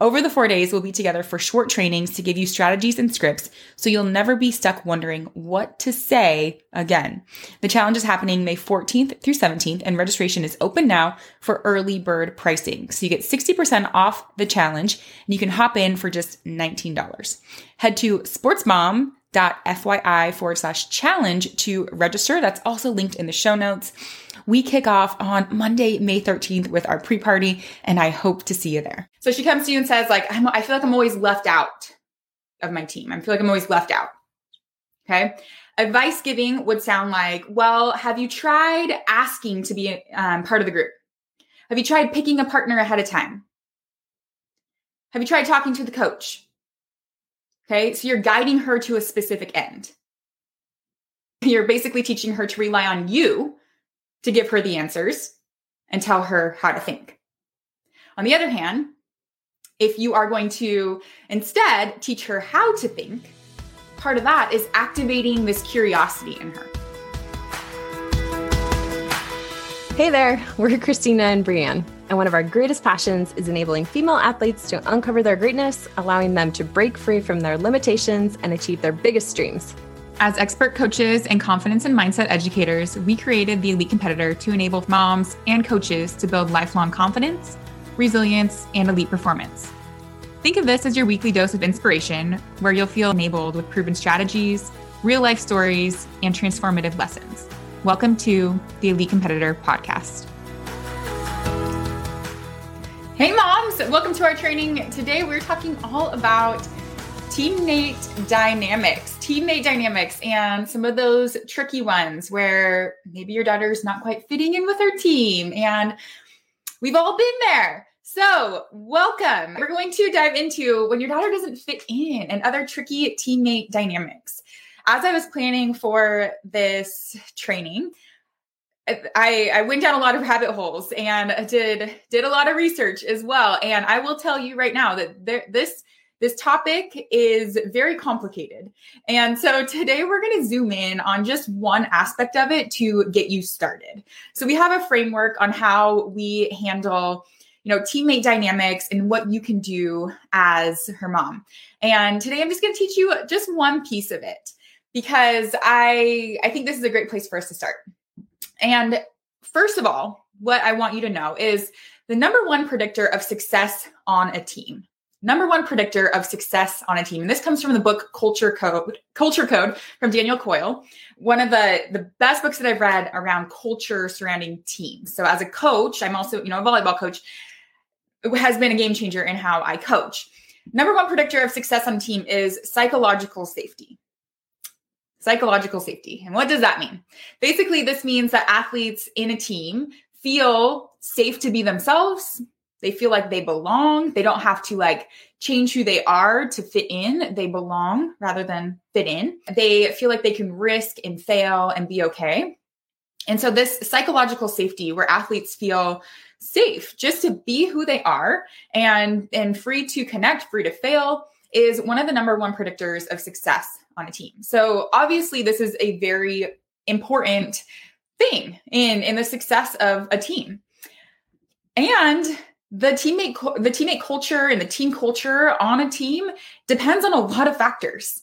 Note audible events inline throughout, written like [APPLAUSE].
Over the four days, we'll be together for short trainings to give you strategies and scripts so you'll never be stuck wondering what to say again. The challenge is happening May 14th through 17th, and registration is open now for early bird pricing. So you get 60% off the challenge, and you can hop in for just $19. Head to sportsmom.fyi forward slash challenge to register. That's also linked in the show notes. We kick off on Monday, May 13th with our pre party, and I hope to see you there. So she comes to you and says, like, I'm, I feel like I'm always left out of my team. I feel like I'm always left out. Okay. Advice giving would sound like, well, have you tried asking to be um, part of the group? Have you tried picking a partner ahead of time? Have you tried talking to the coach? Okay. So you're guiding her to a specific end. You're basically teaching her to rely on you to give her the answers and tell her how to think. On the other hand, if you are going to instead teach her how to think, part of that is activating this curiosity in her. Hey there, we're Christina and Brienne, and one of our greatest passions is enabling female athletes to uncover their greatness, allowing them to break free from their limitations and achieve their biggest dreams. As expert coaches and confidence and mindset educators, we created the Elite Competitor to enable moms and coaches to build lifelong confidence, resilience, and elite performance. Think of this as your weekly dose of inspiration, where you'll feel enabled with proven strategies, real life stories, and transformative lessons. Welcome to the Elite Competitor podcast. Welcome to our training. Today, we're talking all about teammate dynamics, teammate dynamics, and some of those tricky ones where maybe your daughter's not quite fitting in with her team. And we've all been there. So, welcome. We're going to dive into when your daughter doesn't fit in and other tricky teammate dynamics. As I was planning for this training, I, I went down a lot of rabbit holes and did did a lot of research as well. And I will tell you right now that there, this this topic is very complicated. And so today we're going to zoom in on just one aspect of it to get you started. So we have a framework on how we handle you know teammate dynamics and what you can do as her mom and today i'm just going to teach you just one piece of it because i i think this is a great place for us to start and first of all what i want you to know is the number one predictor of success on a team number one predictor of success on a team. And this comes from the book Culture Code, Culture Code from Daniel Coyle, one of the, the best books that I've read around culture surrounding teams. So as a coach, I'm also, you know, a volleyball coach, it has been a game changer in how I coach. Number one predictor of success on a team is psychological safety. Psychological safety. And what does that mean? Basically, this means that athletes in a team feel safe to be themselves, they feel like they belong. They don't have to like change who they are to fit in. They belong rather than fit in. They feel like they can risk and fail and be okay. And so this psychological safety where athletes feel safe just to be who they are and and free to connect, free to fail is one of the number one predictors of success on a team. So obviously this is a very important thing in in the success of a team. And the teammate the teammate culture and the team culture on a team depends on a lot of factors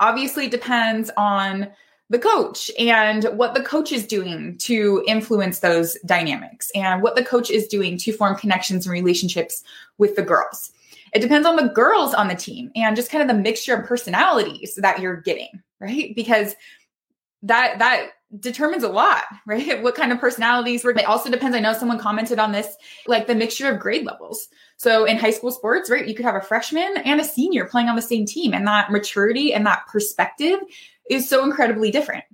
obviously depends on the coach and what the coach is doing to influence those dynamics and what the coach is doing to form connections and relationships with the girls it depends on the girls on the team and just kind of the mixture of personalities that you're getting right because that that determines a lot, [LAUGHS] right? What kind of personalities work. It also depends. I know someone commented on this, like the mixture of grade levels. So in high school sports, right, you could have a freshman and a senior playing on the same team, and that maturity and that perspective is so incredibly different.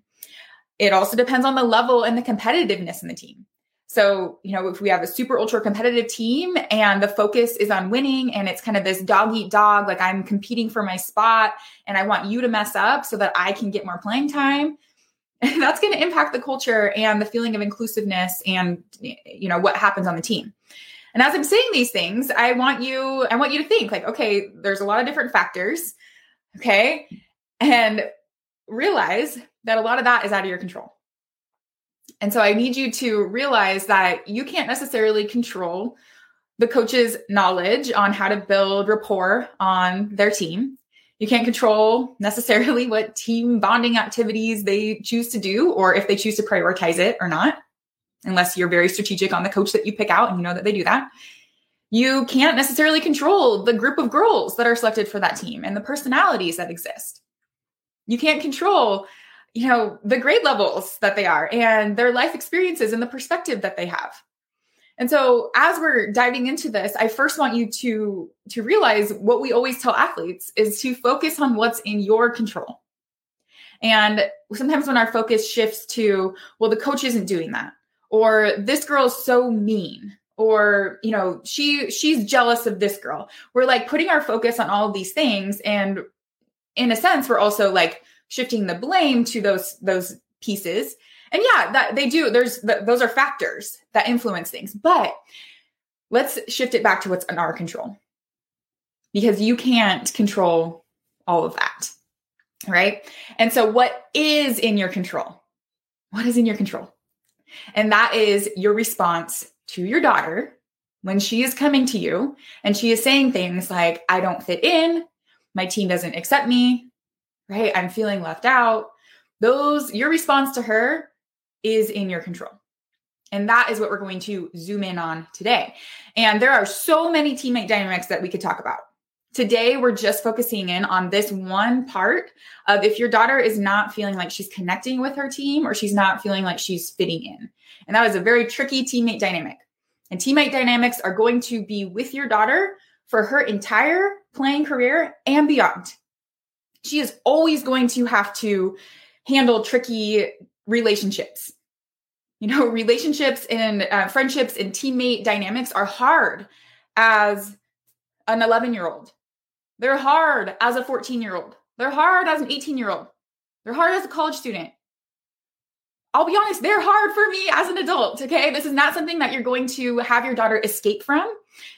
It also depends on the level and the competitiveness in the team. So, you know, if we have a super ultra competitive team and the focus is on winning and it's kind of this dog eat dog, like I'm competing for my spot and I want you to mess up so that I can get more playing time, [LAUGHS] that's going to impact the culture and the feeling of inclusiveness and you know what happens on the team. And as I'm saying these things, I want you I want you to think like okay, there's a lot of different factors, okay? And realize that a lot of that is out of your control. And so I need you to realize that you can't necessarily control the coach's knowledge on how to build rapport on their team. You can't control necessarily [LAUGHS] what team bonding activities they choose to do or if they choose to prioritize it or not, unless you're very strategic on the coach that you pick out and you know that they do that. You can't necessarily control the group of girls that are selected for that team and the personalities that exist. You can't control you know, the grade levels that they are and their life experiences and the perspective that they have. And so as we're diving into this, I first want you to to realize what we always tell athletes is to focus on what's in your control. And sometimes when our focus shifts to, well, the coach isn't doing that, or this girl is so mean, or you know, she she's jealous of this girl. We're like putting our focus on all of these things, and in a sense, we're also like shifting the blame to those those pieces. And yeah that they do there's those are factors that influence things. But let's shift it back to what's in our control. Because you can't control all of that right? And so what is in your control? What is in your control? And that is your response to your daughter when she is coming to you and she is saying things like i don't fit in. My team doesn't accept me right? I'm feeling left out. Those, your response to her is in your control. And that is what we're going to zoom in on today. And there are so many teammate dynamics that we could talk about. Today, we're just focusing in on this one part of if your daughter is not feeling like she's connecting with her team or she's not feeling like she's fitting in. And that is a very tricky teammate dynamic. And teammate dynamics are going to be with your daughter for her entire playing career and beyond she is always going to have to handle tricky relationships. You know, [LAUGHS] relationships and uh, friendships and teammate dynamics are hard as an 11 year old. They're hard as a 14 year old. They're hard as an 18 year old. They're hard as a college student. I'll be honest, they're hard for me as an adult. Okay. This is not something that you're going to have your daughter escape from.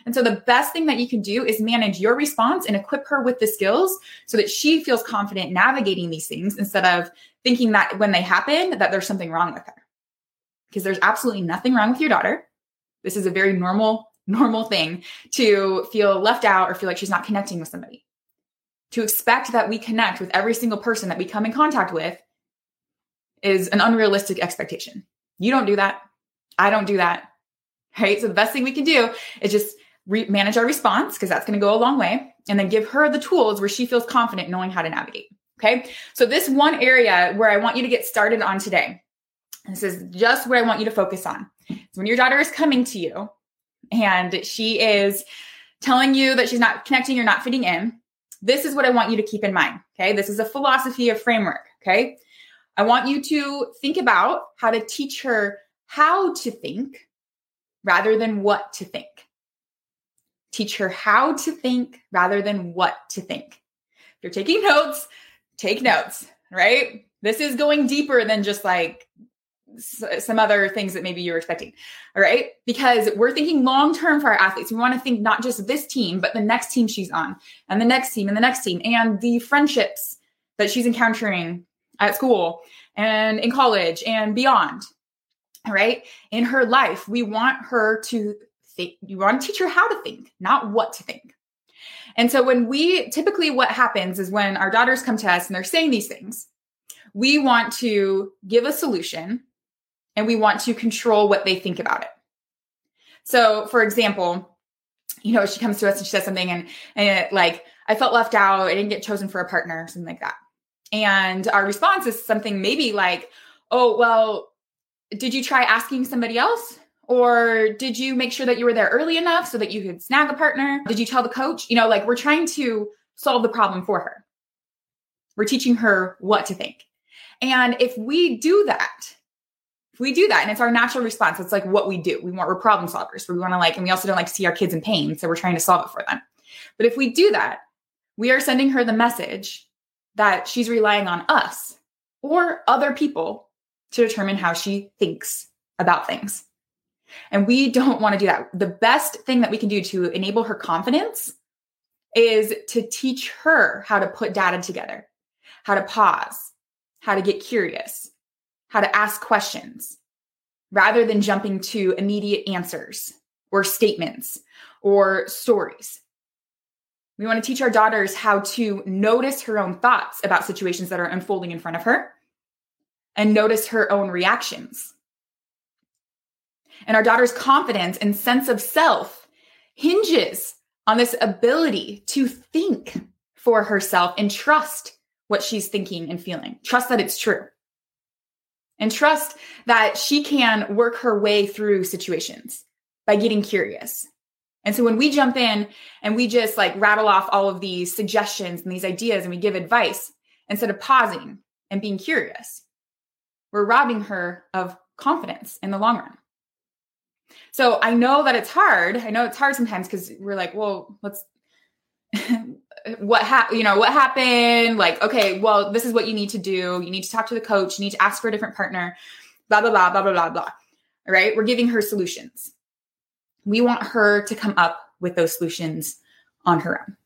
And so the best thing that you can do is manage your response and equip her with the skills so that she feels confident navigating these things instead of thinking that when they happen, that there's something wrong with her. Because there's absolutely nothing wrong with your daughter. This is a very normal, normal thing to feel left out or feel like she's not connecting with somebody. To expect that we connect with every single person that we come in contact with is an unrealistic expectation. You don't do that. I don't do that. Right. So the best thing we can do is just re- manage our response because that's going to go a long way and then give her the tools where she feels confident knowing how to navigate. Okay. So this one area where I want you to get started on today, this is just what I want you to focus on. So when your daughter is coming to you and she is telling you that she's not connecting, you're not fitting in, this is what I want you to keep in mind. Okay. This is a philosophy of framework. Okay. I want you to think about how to teach her how to think rather than what to think. Teach her how to think rather than what to think. If you're taking notes, take notes, right? This is going deeper than just like some other things that maybe you're expecting. All right. Because we're thinking long term for our athletes. We want to think not just this team, but the next team she's on, and the next team, and the next team, and the friendships that she's encountering at school and in college and beyond. Right. In her life, we want her to think, you want to teach her how to think, not what to think. And so when we typically what happens is when our daughters come to us and they're saying these things, we want to give a solution and we want to control what they think about it. So, for example, you know, she comes to us and she says something and, and it, like, I felt left out. I didn't get chosen for a partner, something like that. And our response is something maybe like, oh, well, did you try asking somebody else? Or did you make sure that you were there early enough so that you could snag a partner? Did you tell the coach? You know, like we're trying to solve the problem for her. We're teaching her what to think. And if we do that, if we do that and it's our natural response, it's like what we do. We want, we're problem solvers. We want to like, and we also don't like to see our kids in pain. So we're trying to solve it for them. But if we do that, we are sending her the message that she's relying on us or other people to determine how she thinks about things. And we don't want to do that. The best thing that we can do to enable her confidence is to teach her how to put data together, how to pause, how to get curious, how to ask questions, rather than jumping to immediate answers or statements or stories. We want to teach our daughters how to notice her own thoughts about situations that are unfolding in front of her and notice her own reactions. And our daughter's confidence and sense of self hinges on this ability to think for herself and trust what she's thinking and feeling. Trust that it's true. And trust that she can work her way through situations by getting curious and so when we jump in and we just like rattle off all of these suggestions and these ideas and we give advice instead of pausing and being curious, we're robbing her of confidence in the long run. So I know that it's hard. I know it's hard sometimes because we're like, well, let's [LAUGHS] what happened, you know, what happened? Like, okay, well, this is what you need to do. You need to talk to the coach, you need to ask for a different partner, blah, blah, blah, blah, blah, blah, blah. All right. We're giving her solutions we want her to come up with those solutions on her own.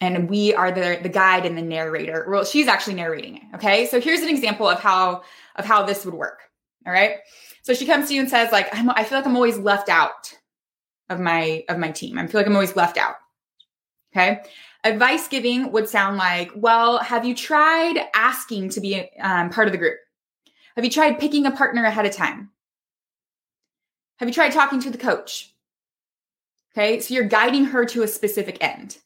And we are the, the guide and the narrator. Well, she's actually narrating it. Okay. So here's an example of how of how this would work. All right. So she comes to you and says, like, I'm, I feel like I'm always left out of my of my team. I feel like I'm always left out. Okay. Advice giving would sound like, well, have you tried asking to be um, part of the group? Have you tried picking a partner ahead of time? Have you tried talking to the coach? Okay, so you're guiding her to a specific end.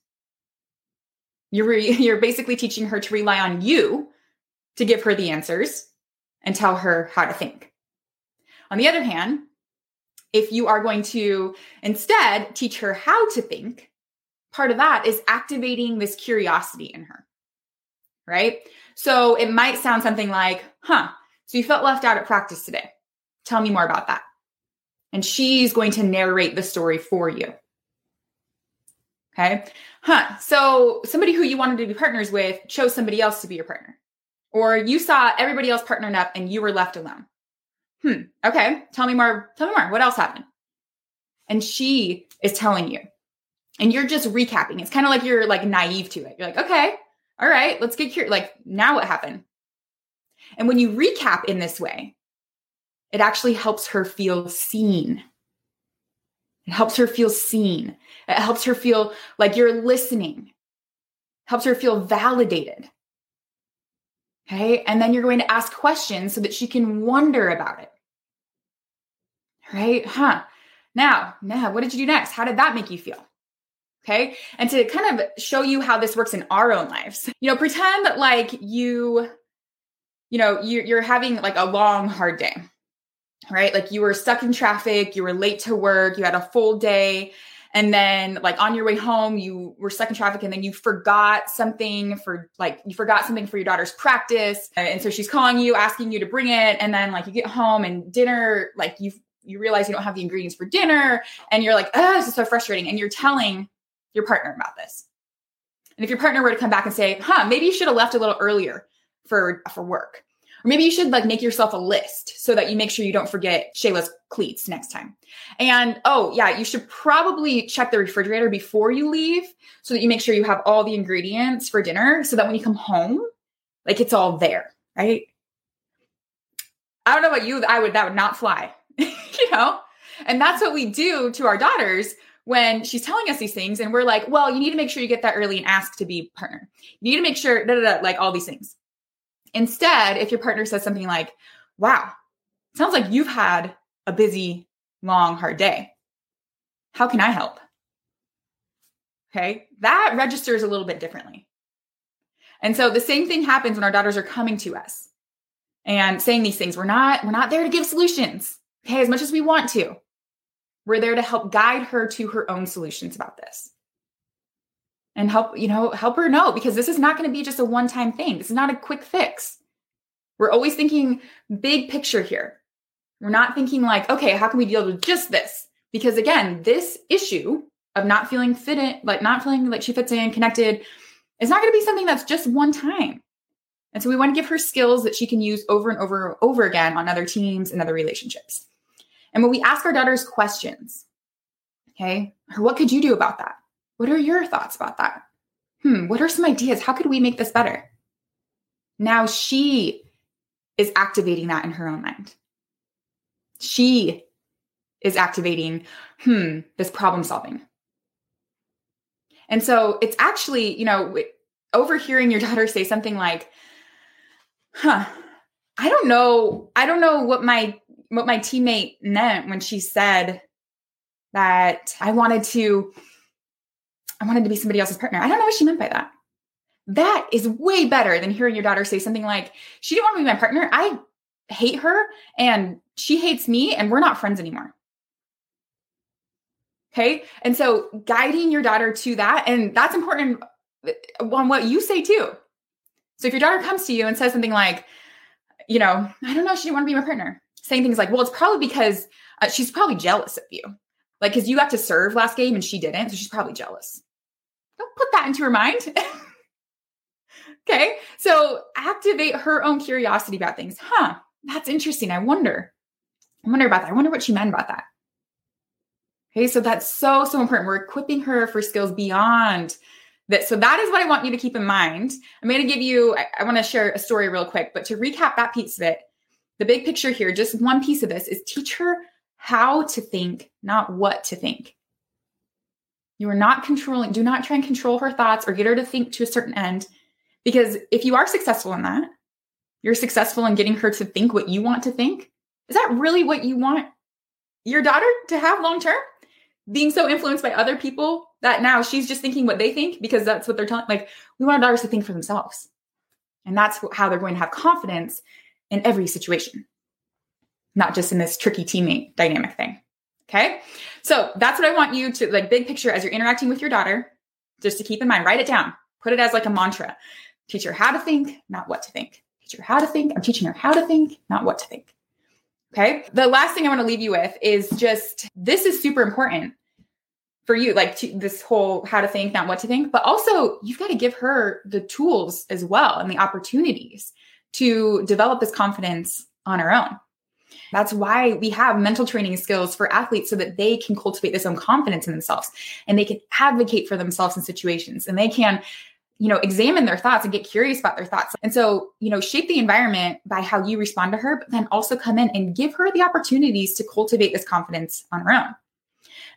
You're, re- [LAUGHS] you're basically teaching her to rely on you to give her the answers and tell her how to think. On the other hand, if you are going to instead teach her how to think, part of that is activating this curiosity in her, right? So it might sound something like, huh, so you felt left out at practice today. Tell me more about that and she's going to narrate the story for you. Okay. Huh. So somebody who you wanted to be partners with chose somebody else to be your partner. Or you saw everybody else partnered up and you were left alone. Hmm. Okay. Tell me more. Tell me more. What else happened? And she is telling you. And you're just recapping. It's kind of like you're like naive to it. You're like, okay, all right, let's get here. Like, now what happened? And when you recap in this way, it actually helps her feel seen. It helps her feel seen. It helps her feel like you're listening. It helps her feel validated. Okay. And then you're going to ask questions so that she can wonder about it. Right? Huh. Now, now, what did you do next? How did that make you feel? Okay. And to kind of show you how this works in our own lives, you know, pretend that like you, you know, you're having like a long, hard day right? Like you were stuck in traffic, you were late to work, you had a full day. And then, like on your way home, you were stuck in traffic, and then you forgot something for like you forgot something for your daughter's practice, and so she's calling you, asking you to bring it. And then, like you get home and dinner, like you you realize you don't have the ingredients for dinner, and you're like, oh, this is so frustrating. And you're telling your partner about this. And if your partner were to come back and say, huh, maybe you should have left a little earlier for for work, or maybe you should like make yourself a list so that you make sure you don't forget Shayla's cleats next time. And oh, yeah, you should probably check the refrigerator before you leave so that you make sure you have all the ingredients for dinner so that when you come home, like it's all there, right? I don't know about you, I would that would not fly. [LAUGHS] you know? And that's what we do to our daughters when she's telling us these things and we're like, well, you need to make sure you get that early and ask to be partner. You need to make sure da, da, da, like all these things. Instead, if your partner says something like, wow, sounds like you've had a busy, long, hard day. How can I help? Okay, that registers a little bit differently. And so the same thing happens when our daughters are coming to us. and saying these things. We're not, we're not there to give solutions. Okay. As much as we want to, we're there to help guide her to her own solutions about this and help, you know, help her know because this is not going to be just a one time thing. This is not a quick fix. We're always thinking big picture here. We're not thinking like, okay, how can we deal with just this? Because again, this issue of not feeling fit in, like not feeling like she fits in, connected, is not going to be something that's just one time. And so we want to give her skills that she can use over and over and over again on other teams and other relationships. And when we ask our daughters questions, okay, what could you do about that? What are your thoughts about that? Hmm, what are some ideas? How could we make this better? Now she is activating that in her own mind. She is activating, hmm, this problem solving. And so it's actually, you know, overhearing your [LAUGHS] daughter say something like, huh, I don't know, I don't know what my what my teammate meant when she said that I wanted to I wanted to be somebody else's partner. I don't know what she meant by that. That is way better than hearing your daughter say something like, she didn't want to be my partner. I hate her and she hates me and we're not friends anymore. Okay. And so guiding your daughter to that, and that's important on what you say too. So if your daughter comes to you and says something like, you know, I don't know, she didn't want to be my partner, saying things like, well, it's probably because uh, she's probably jealous of you. Like, because you got to serve last game and she didn't. So she's probably jealous. Into her mind. [LAUGHS] okay. So activate her own curiosity about things. Huh. That's interesting. I wonder. I wonder about that. I wonder what she meant about that. Okay. So that's so, so important. We're equipping her for skills beyond that. So that is what I want you to keep in mind. I'm going to give you, I, I want to share a story real quick, but to recap that piece of it, the big picture here, just one piece of this is teach her how to think, not what to think. You are not controlling, do not try and control her thoughts or get her to think to a certain end. Because if you are successful in that, you're successful in getting her to think what you want to think. Is that really what you want your daughter to have long term? Being so influenced by other people that now she's just thinking what they think because that's what they're telling. Like, we want our daughters to think for themselves. And that's how they're going to have confidence in every situation, not just in this tricky teammate dynamic thing. Okay. So that's what I want you to like big picture as you're interacting with your daughter, just to keep in mind, write it down, put it as like a mantra. Teach her how to think, not what to think. Teach her how to think. I'm teaching her how to think, not what to think. Okay. The last thing I want to leave you with is just this is super important for you, like to, this whole how to think, not what to think, but also you've got to give her the tools as well and the opportunities to develop this confidence on her own. That's why we have mental training skills for athletes so that they can cultivate this own confidence in themselves and they can advocate for themselves in situations and they can you know examine their thoughts and get curious about their thoughts. And so you know shape the environment by how you respond to her but then also come in and give her the opportunities to cultivate this confidence on her own.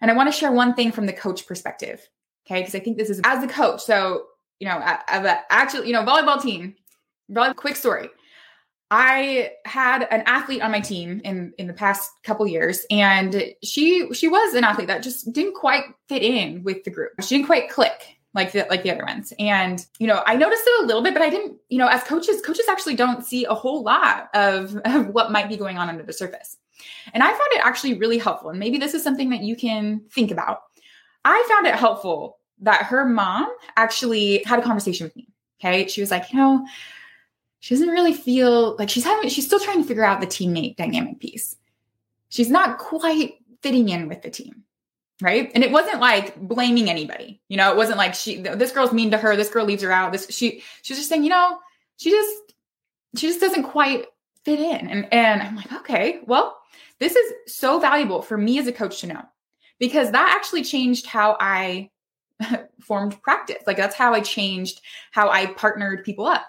And i want to share one thing from the coach perspective okay? Because i think this is as a coach so you know actually you know volleyball team volleyball quick story I had an athlete on my team in in the past couple years and she she was an athlete that just didn't quite fit in with the group. She didn't quite click like the like the other ones. And you know, I noticed it a little bit, but I didn't, you know, as coaches, coaches actually don't see a whole lot of, [LAUGHS] of what might be going on under the surface. And I found it actually really helpful. And maybe this is something that you can think about. I found it helpful that her mom actually had a conversation with me. Okay. She was like, you know, she doesn't really feel like she's having she's still trying to figure out the teammate dynamic piece. She's not quite fitting in with the team right? And it wasn't like blaming anybody you know? It wasn't like she this girl's mean to her this girl leaves her out this she she's just saying you know she just she just doesn't quite fit in. And and i'm like okay well this is so valuable for me as a coach to know because that actually changed how i [LAUGHS] formed practice. Like that's how i changed how i partnered people up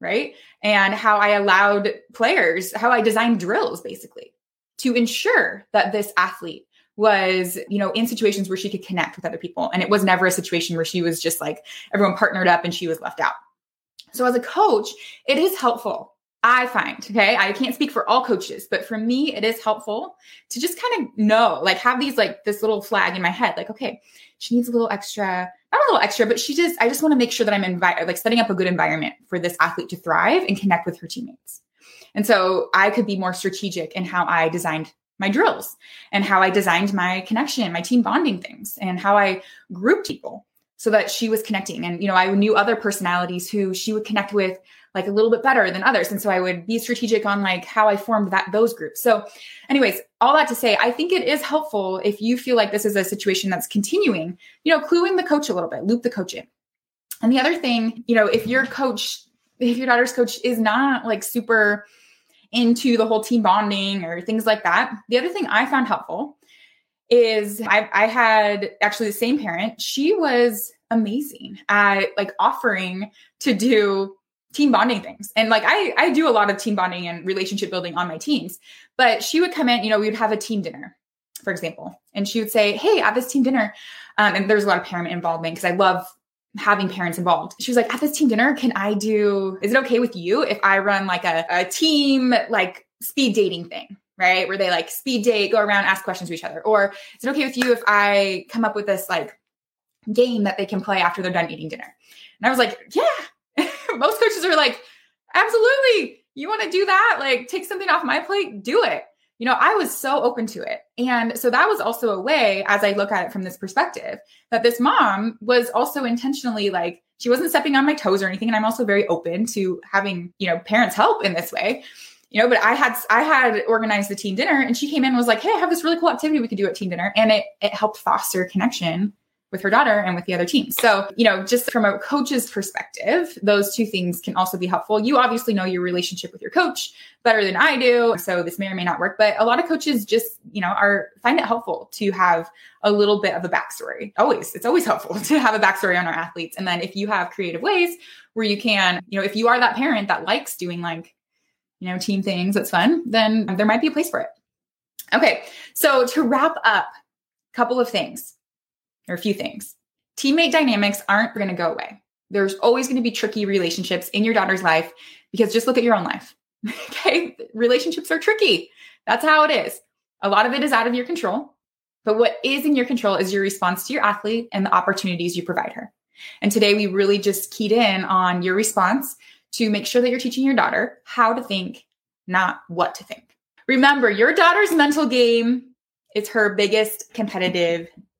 right? And how I allowed players, how I designed drills basically to ensure that this athlete was, you know, in situations where she could connect with other people. And it was never a situation where she was just like everyone partnered up and she was left out. So as a coach, it is helpful. I find, okay, I can't speak for all coaches, but for me, it is helpful to just kind of know, like have these, like this little flag in my head, like, okay, she needs a little extra a little extra, but she just, I just want to make sure that I'm invi- like setting up a good environment for this athlete to thrive and connect with her teammates. And so I could be more strategic in how I designed my drills and how I designed my connection, my team bonding things, and how I grouped people so that she was connecting. And, you know, I knew other personalities who she would connect with like a little bit better than others. And so I would be strategic on like how I formed that those groups. So, anyways, all that to say, I think it is helpful if you feel like this is a situation that's continuing, you know, clue in the coach a little bit, loop the coach in. And the other thing, you know, if your coach, if your daughter's coach is not like super into the whole team bonding or things like that. The other thing I found helpful is I, I had actually the same parent. She was amazing at like offering to do team bonding things. And like I I do a lot of team bonding and relationship building on my teams. But she would come in, you know, we would have a team dinner, for example. And she would say, Hey, at this team dinner, um, and there's a lot of parent involvement because I love having parents involved. She was like, at this team dinner, can I do, is it okay with you if I run like a, a team, like speed dating thing? Right. Where they like speed date, go around, ask questions to each other. Or is it okay with you if I come up with this like game that they can play after they're done eating dinner? And I was like, yeah. [LAUGHS] Most coaches are like, absolutely. You want to do that? Like take something off my plate, do it you know, I was so open to it. And so that was also a way, as I look at it from this perspective, that this mom was also intentionally like, she wasn't stepping on my toes or anything. And I'm also very open to having, you know, parents help in this way. You know, but I had I had organized the team dinner and she came in and was like, Hey, I have this really cool activity we could do at team dinner. And it it helped foster connection with her daughter and with the other teams. So, you know, just from a coach's perspective, those two things can also be helpful. You obviously know your relationship with your coach better than I do. So this may or may not work, but a lot of coaches just, you know, are find it helpful to have a little bit of a backstory. Always, it's always helpful [LAUGHS] to have a backstory on our athletes. And then if you have creative ways where you can, you know, if you are that parent that likes doing like, you know, team things that's fun, then there might be a place for it. Okay. So to wrap up, couple of things or a few things. Teammate dynamics aren't going to go away. There's always going to be tricky relationships in your daughter's life because just look at your own life. [LAUGHS] okay. Relationships are tricky. That's how it is. A lot of it is out of your control. But what is in your control is your response to your athlete and the opportunities you provide her. And today we really just keyed in on your response to make sure that you're teaching your daughter how to think, not what to think. Remember, your daughter's mental game is her biggest competitive